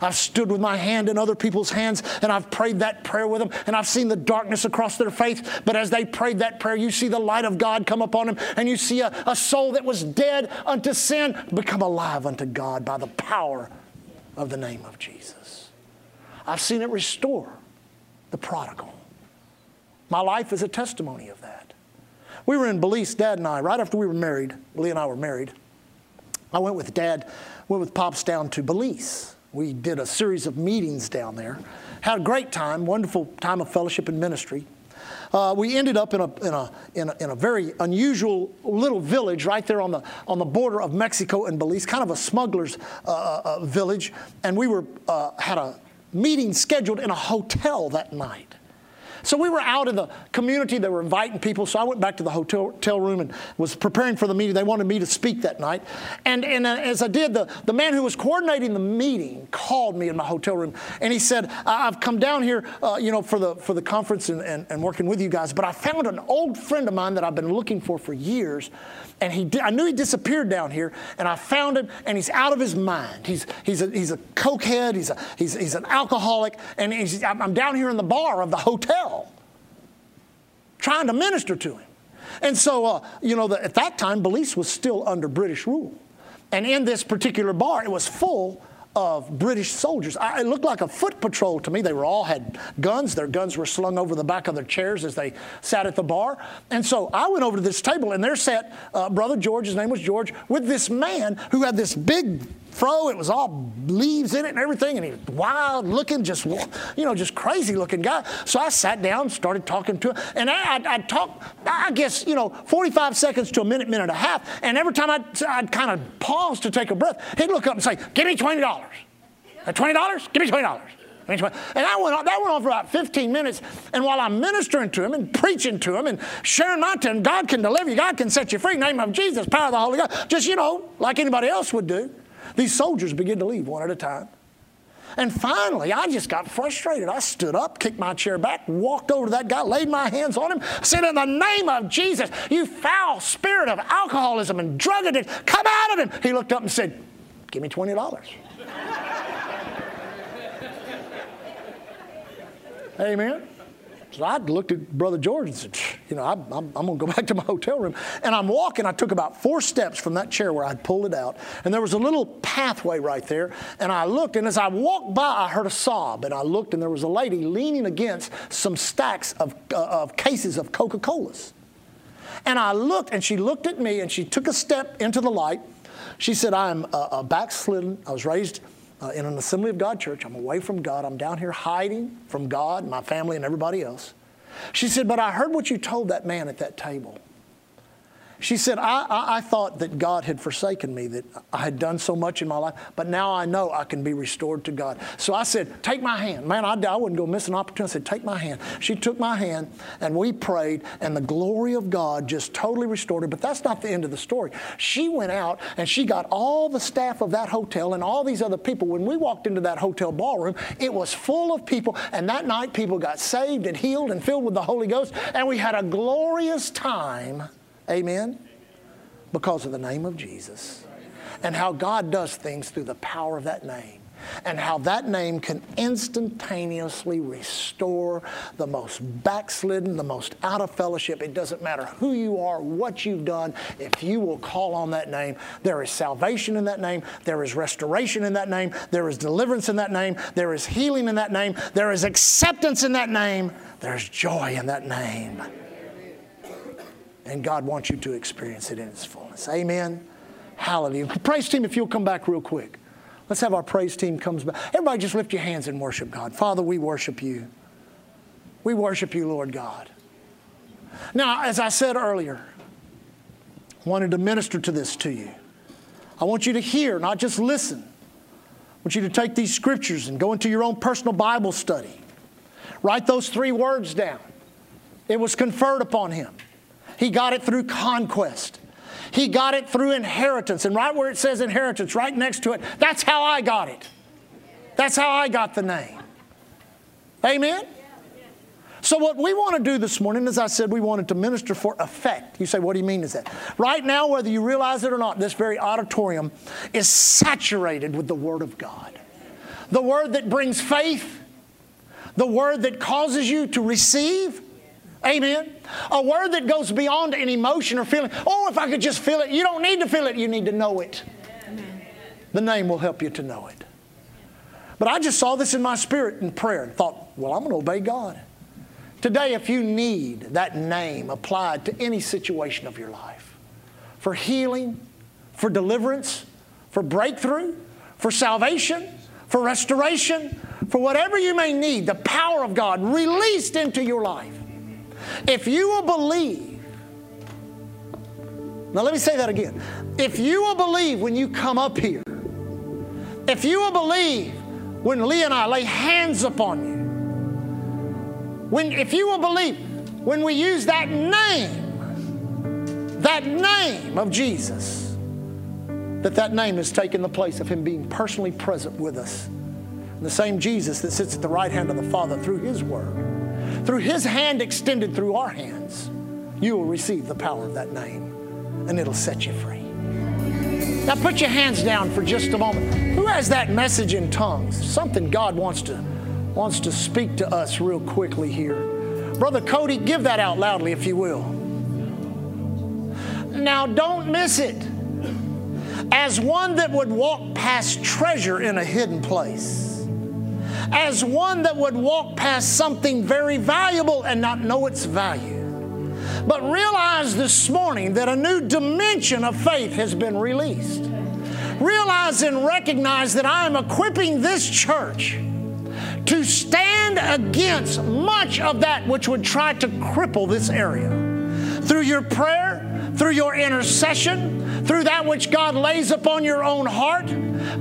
I've stood with my hand in other people's hands and I've prayed that prayer with them and I've seen the darkness across their face. But as they prayed that prayer, you see the light of God come upon them and you see a, a soul that was dead unto sin become alive unto God by the power of the name of Jesus. I've seen it restore the prodigal. My life is a testimony of that. We were in Belize, Dad and I, right after we were married. Lee and I were married. I went with Dad, went with Pops down to Belize. We did a series of meetings down there. Had a great time, wonderful time of fellowship and ministry. Uh, we ended up in a, in, a, in, a, in a very unusual little village right there on the, on the border of Mexico and Belize, kind of a smuggler's uh, uh, uh village. And we were, uh, had a meeting scheduled in a hotel that night. So we were out in the community. They were inviting people. So I went back to the hotel, room and was preparing for the meeting. They wanted me to speak that night. And, and uh, as I did, the, the man who was coordinating the meeting called me in my hotel room. And he said, I've come down here, uh, you know, for the, for the conference and, and, and working with you guys. But I found an old friend of mine that I've been looking for for years and he I knew he disappeared down here, and I found him, and he's out of his mind. He's, he's, a, he's a cokehead, he's, a, he's, he's an alcoholic, and I'm down here in the bar of the hotel trying to minister to him. And so, uh, you know, the, at that time, Belize was still under British rule. And in this particular bar, it was full of British soldiers. I, it looked like a foot patrol to me. They were all had guns. Their guns were slung over the back of their chairs as they sat at the bar. And so I went over to this table, and there sat uh, Brother George, his name was George, with this man who had this big fro. It was all leaves in it and everything, and he was wild looking, just you know, just crazy looking guy. So I sat down, started talking to him, and I, I'd, I'd talk, I guess, you know, 45 seconds to a minute, minute and a half. And every time I'd, I'd kind of pause to take a breath, he'd look up and say, "Give me twenty dollars." Uh, twenty dollars? Give me twenty dollars. And I went on, that went on for about 15 minutes. And while I'm ministering to him and preaching to him and sharing my tongue, God can deliver you, God can set you free. Name of Jesus, power of the Holy Ghost. Just, you know, like anybody else would do. These soldiers begin to leave one at a time. And finally, I just got frustrated. I stood up, kicked my chair back, walked over to that guy, laid my hands on him, said, In the name of Jesus, you foul spirit of alcoholism and drug addiction, come out of him. He looked up and said, Give me $20. *laughs* Amen. So I looked at Brother George and said, you know, I'm, I'm, I'm going to go *laughs* back to my hotel room. And I'm walking. I took about four steps from that chair where I'd pulled it out. And there was a little pathway right there. And I looked. And as I walked by, I heard a sob. And I looked, and there was a lady leaning against some stacks of, uh, of cases of Coca Colas. And I looked, and she looked at me, and she took a step into the light. She said, I'm a, a backslidden. I was raised uh, in an Assembly of God church. I'm away from God. I'm down here hiding from God, my family, and everybody else. She said, But I heard what you told that man at that table. She said, I, I, I, thought that God had forsaken me, that I had done so much in my life, but now I know I can be restored to God. So I said, Take my hand. Man, I, I wouldn't go miss an opportunity. I said, Take my hand. She took my hand, and we prayed, and the glory of God just totally restored her. But that's not the end of the story. She went out, and she got all the staff of that hotel and all these other people. When we walked into that hotel ballroom, it was full of people, and that night people got saved and healed and filled with the Holy Ghost, and we had a glorious time Amen? Because of the name of Jesus. And how God does things through the power of that name. And how that name can instantaneously restore the most backslidden, the most out of fellowship. It doesn't matter who you are, what you've done. If you will call on that name, there is salvation in that name. There is restoration in that name. There is deliverance in that name. There is healing in that name. There is acceptance in that name. There's joy in that name. And God wants you to experience it in its fullness. Amen. Hallelujah. Praise team, if you'll come back real quick. Let's have our praise team comes back. Everybody just lift your hands and worship God. Father, we worship you. We worship you, Lord God. Now, as I said earlier, I wanted to minister to this to you. I want you to hear, not just listen. I want you to take these scriptures and go into your own personal Bible study. Write those three words down. It was conferred upon him. He got it through conquest. He got it through inheritance. And right where it says inheritance, right next to it, that's how I got it. That's how I got the name. Amen? So, what we want to do this morning, as I said, we wanted to minister for effect. You say, what do you mean is that? Right now, whether you realize it or not, this very auditorium is saturated with the Word of God. The Word that brings faith, the Word that causes you to receive, Amen. A word that goes beyond an emotion or feeling. Oh, if I could just feel it. You don't need to feel it, you need to know it. The name will help you to know it. But I just saw this in my spirit in prayer and thought, well, I'm going to obey God. Today, if you need that name applied to any situation of your life, for healing, for deliverance, for breakthrough, for salvation, for restoration, for whatever you may need, the power of God released into your life if you will believe, now let me say that again. If you will believe when you come up here, if you will believe when Lee and I lay hands upon you, when, if you will believe when we use that name, that name of Jesus, that that name has taken the place of Him being personally present with us. And the same Jesus that sits at the right hand of the Father through His Word through His hand extended through our hands, you will receive the power of that name and it'll set you free. Now put your hands down for just a moment. Who has that message in tongues? Something God wants to wants to speak to us real quickly here. Brother Cody, give that out loudly if you will. Now don't miss it. As one that would walk past treasure in a hidden place as one that would walk past something very valuable and not know its value. But realize this morning that a new dimension of faith has been released. Realize and recognize that I am equipping this church to stand against much of that which would try to cripple this area. Through your prayer, through your intercession, through that which God lays upon your own heart,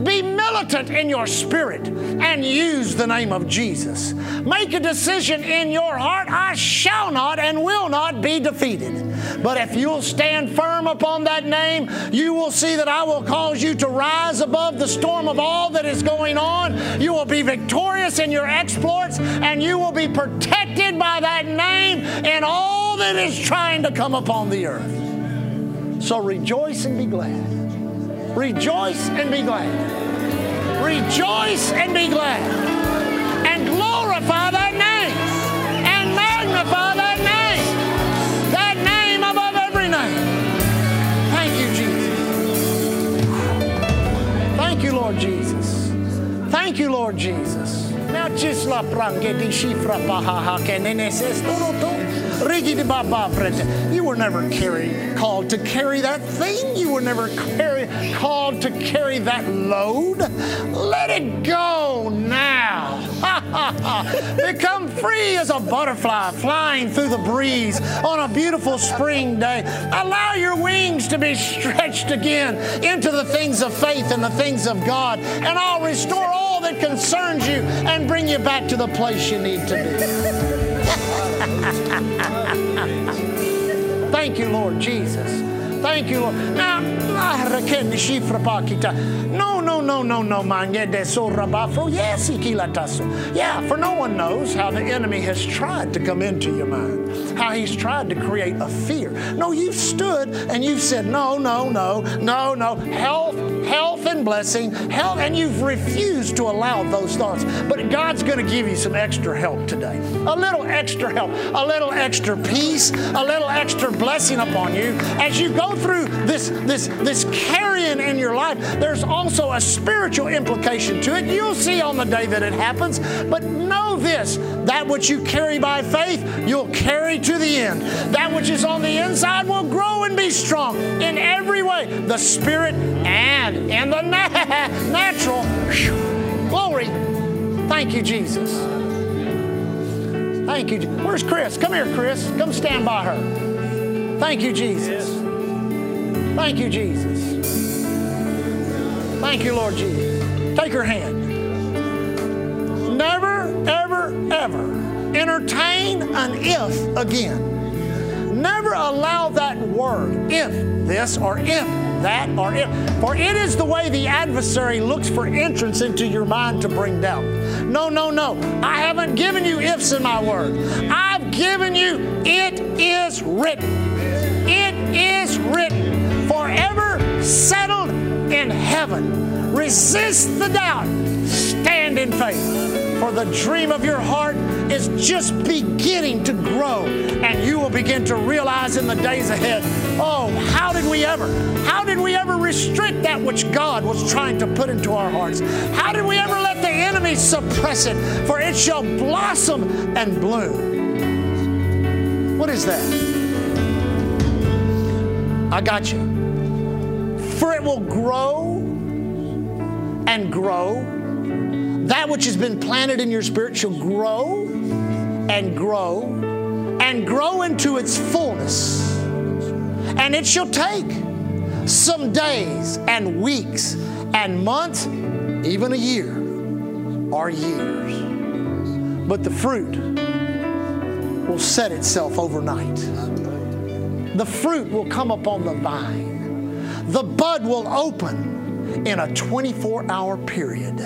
be militant in your spirit and use the name of Jesus. Make a decision in your heart I shall not and will not be defeated. But if you'll stand firm upon that name, you will see that I will cause you to rise above the storm of all that is going on. You will be victorious in your exploits and you will be protected by that name in all that is trying to come upon the earth. So rejoice and be glad. Rejoice and be glad. Rejoice and be glad. And glorify that name. And magnify that name. That name above every name. Thank you, Jesus. Thank you, Lord Jesus. Thank you, Lord Jesus. Now, just la prange di shifra paha neneses you were never called to carry that thing. You were never carry, called to carry that load. Let it go now. *laughs* Become free as a butterfly flying through the breeze on a beautiful spring day. Allow your wings to be stretched again into the things of faith and the things of God, and I'll restore all that concerns you and bring you back to the place you need to be. *laughs* Thank you, Lord Jesus. Thank you, Lord. Now, no, no, no, no, no, Yes, Yeah, for no one knows how the enemy has tried to come into your mind, how he's tried to create a fear. No, you've stood and you've said, no, no, no, no, no. Health, health and blessing, health, and you've refused to allow those thoughts. But God's going to give you some extra help today. A little extra help, a little extra peace, a little extra blessing upon you as you go through this, this, this carrying in your life. There's also a spiritual implication to it. You'll see on the day that it happens. But know this that which you carry by faith, you'll carry to the end. That which is on the inside will grow and be strong in every way, the spirit and in the *laughs* natural. Glory. Thank you, Jesus. Thank you. Where's Chris? Come here, Chris. Come stand by her. Thank you, Jesus. Thank you, Jesus. Thank you, Lord Jesus. Take her hand. Never, ever, ever entertain an if again. Never allow that word, if this or if that or it. For it is the way the adversary looks for entrance into your mind to bring doubt. No, no, no. I haven't given you ifs in my word. I've given you, it is written. It is written. Forever settled in heaven. Resist the doubt. Stand in faith. For the dream of your heart is just beginning to grow, and you will begin to realize in the days ahead oh, how did we ever, how did we ever restrict that which God was trying to put into our hearts? How did we ever let the enemy suppress it? For it shall blossom and bloom. What is that? I got you. For it will grow and grow that which has been planted in your spirit shall grow and grow and grow into its fullness. And it shall take some days and weeks and months, even a year or years. But the fruit will set itself overnight. The fruit will come upon the vine. The bud will open in a 24 hour period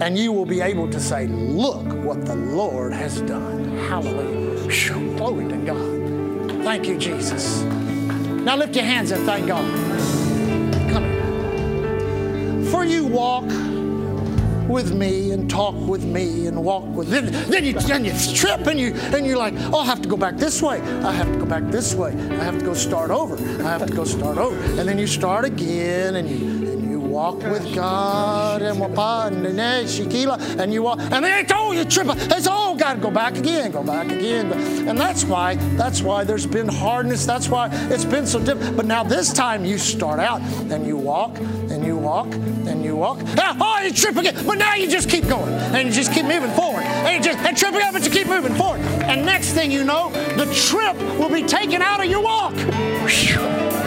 and you will be able to say, Look what the Lord has done. Hallelujah. Glory to God. Thank you, Jesus. Now lift your hands and thank God. Come here. For you walk with me and talk with me and walk with then, then you then you trip and you and you're like, oh, I have to go back this way. I have to go back this way. I have to go start over. I have to go start over. And then you start again and you walk with God and and you walk and it's oh you trip it's oh got to go back again go back again. And that's why that's why there's been hardness that's why it's been so difficult but now this time you start out and you walk and you walk and you walk. Ah, oh you trip again. But now you just keep going and you just keep moving forward and you just and trip again but you keep moving forward. And next thing you know the trip will be taken out of your walk. God.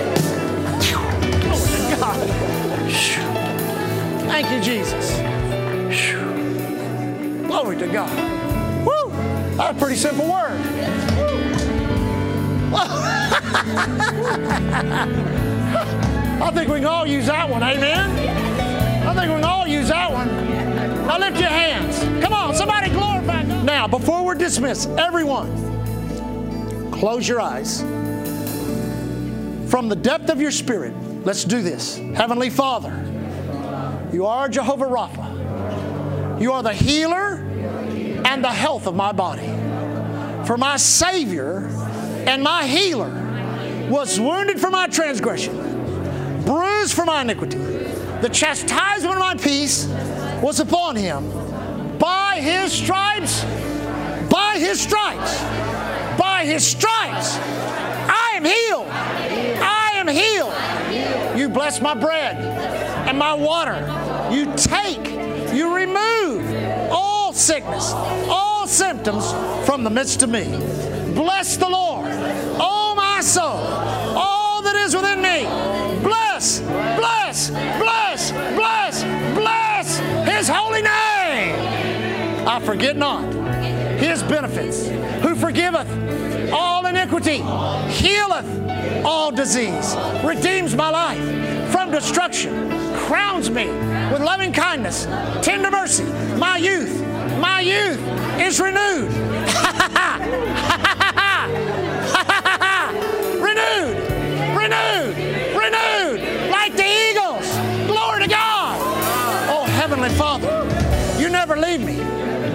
Thank you, Jesus. Glory to God. Woo! That's a pretty simple word. *laughs* I think we can all use that one. Amen. I think we can all use that one. Now lift your hands. Come on, somebody glorify God. Now, before we're dismissed, everyone, close your eyes. From the depth of your spirit, let's do this. Heavenly Father, you are Jehovah Rapha. You are the healer and the health of my body. For my Savior and my healer was wounded for my transgression, bruised for my iniquity. The chastisement of my peace was upon him. By his stripes, by his stripes, by his stripes, I am healed. I am healed. You bless my bread and my water. You take, you remove all sickness, all symptoms from the midst of me. Bless the Lord, oh my soul, all that is within me. Bless, bless, bless, bless, bless his holy name. I forget not his benefits, who forgiveth all iniquity, healeth all disease, redeems my life from destruction, crowns me with loving kindness, tender mercy. My youth, my youth is renewed. *laughs* renewed, renewed, renewed, like the eagles. Glory to God. Oh, Heavenly Father, you never leave me,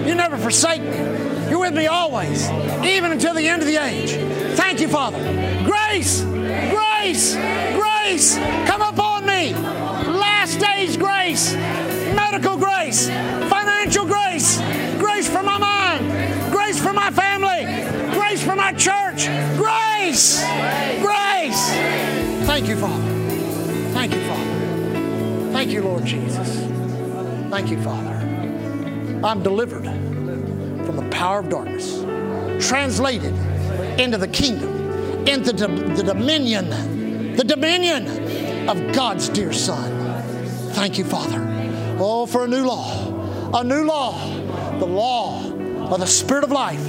you never forsake me. You're with me always, even until the end of the age. Thank you, Father. Grace, grace, grace, come upon me. Last days grace, medical grace, financial grace, grace for my mind, grace for my family, grace for my church, grace, grace. Thank you, Father. Thank you, Father. Thank you, Lord Jesus. Thank you, Father. I'm delivered from the power of darkness, translated into the kingdom, into the, dominion, the dominion of God's dear Son. Thank you, Father. Oh, for a new law, a new law, the law of the Spirit of life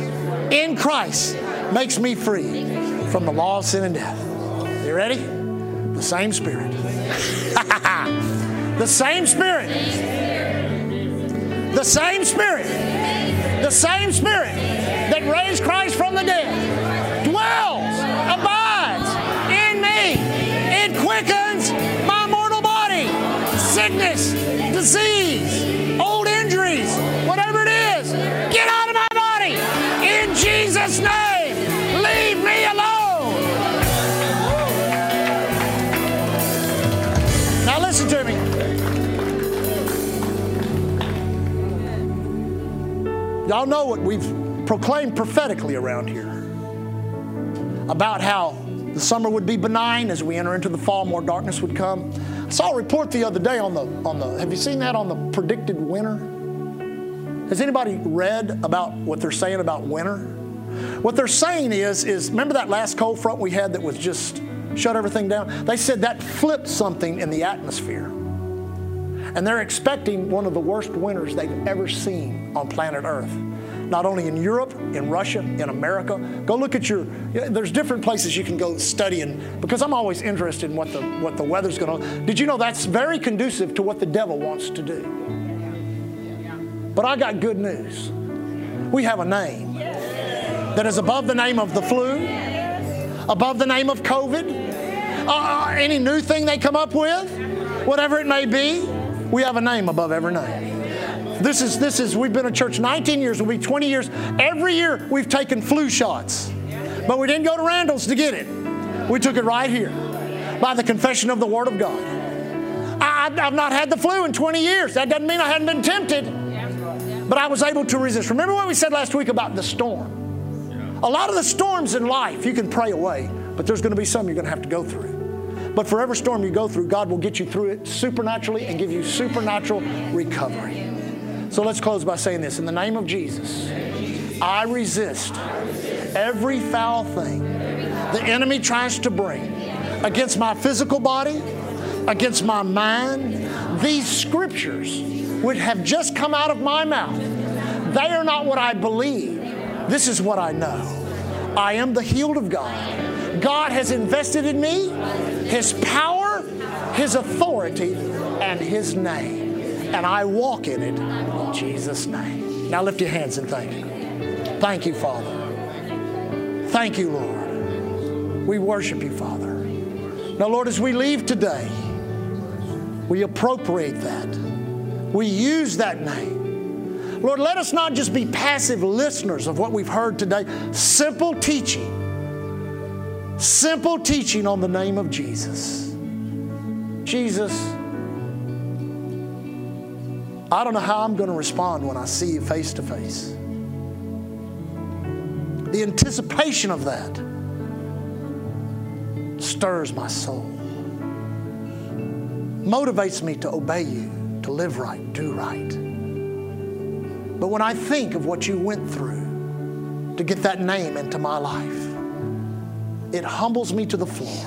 in Christ makes me free from the law of sin and death. You ready? The same Spirit. *laughs* the same Spirit. The same Spirit the same Spirit that raised Christ from the dead dwells, abides in me. It quickens my mortal body, sickness, disease, old injuries, whatever it is. Get out of my body in Jesus' name. Y'all know what we've proclaimed prophetically around here about how the summer would be benign as we enter into the fall, more darkness would come. I saw a report the other day on the on the have you seen that on the predicted winter? Has anybody read about what they're saying about winter? What they're saying is, is remember that last cold front we had that was just shut everything down? They said that flipped something in the atmosphere. And they're expecting one of the worst winters they've ever seen on planet Earth. Not only in Europe, in Russia, in America. Go look at your, there's different places you can go study and because I'm always interested in what the, what the weather's to, did you know that's very conducive to what the devil wants to do? But I got good news. We have a name that is above the name of the flu, above the name of COVID, uh, uh any new thing they come up with, whatever it may be. We have a name above every name. This is, this is, we've been a church 19 years, we'll be 20 years. Every year we've taken flu shots, but we didn't go to Randall's to get it. We took it right here by the confession of the Word of God. I, have not had the flu in 20 years. That doesn't mean I hadn't been tempted, but I was able to resist. Remember what we said last week about the storm? A lot of the storms in life you can pray away, but there's going to be some you're going to have to go through. But for every storm you go through, God will get you through it supernaturally and give you supernatural recovery. So let's close by saying this In the name of Jesus, I resist every foul thing the enemy tries to bring against my physical body, against my mind. These scriptures would have just come out of my mouth. They are not what I believe. This is what I know. I am the healed of God. God has invested in me His power, His authority, and His name. And I walk in it in Jesus' name. Now lift your hands and thank Him. Thank you, Father. Thank you, Lord. We worship you, Father. Now, Lord, as we leave today, we appropriate that. We use that name. Lord, let us not just be passive listeners of what we've heard today. Simple teaching. Simple teaching on the name of Jesus. Jesus, I don't know how I'm going to respond when I see you face to face. The anticipation of that stirs my soul, motivates me to obey you, to live right, do right. But when I think of what you went through to get that name into my life, it humbles me to the floor.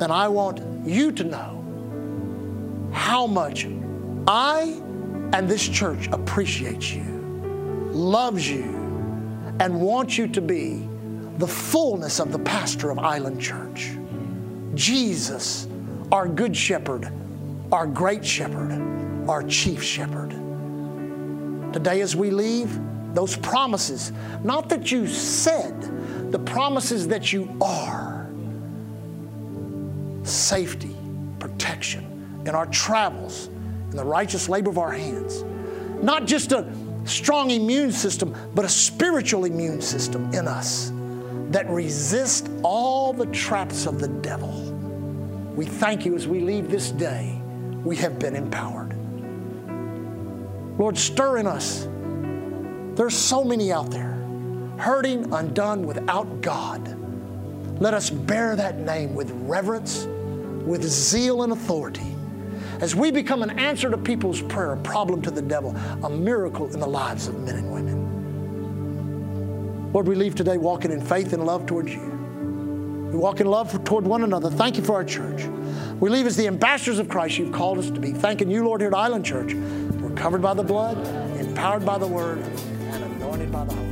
And I want you to know how much I and this church appreciates you, loves you, and wants you to be the fullness of the pastor of Island Church. Jesus, our good shepherd, our great shepherd, our chief shepherd. Today, as we leave, those promises, not that you said, the promises that you are safety, protection in our travels, in the righteous labor of our hands. Not just a strong immune system, but a spiritual immune system in us that resists all the traps of the devil. We thank you as we leave this day, we have been empowered. Lord, stir in us. There's so many out there hurting, undone without God. Let us bear that name with reverence, with zeal and authority. As we become an answer to people's prayer, a problem to the devil, a miracle in the lives of men and women. Lord, we leave today walking in faith and love towards you. We walk in love toward one another. Thank you for our church. We leave as the ambassadors of Christ you've called us to be. Thanking you, Lord, here at Island Church. We're covered by the blood, empowered by the word, and anointed by the Holy.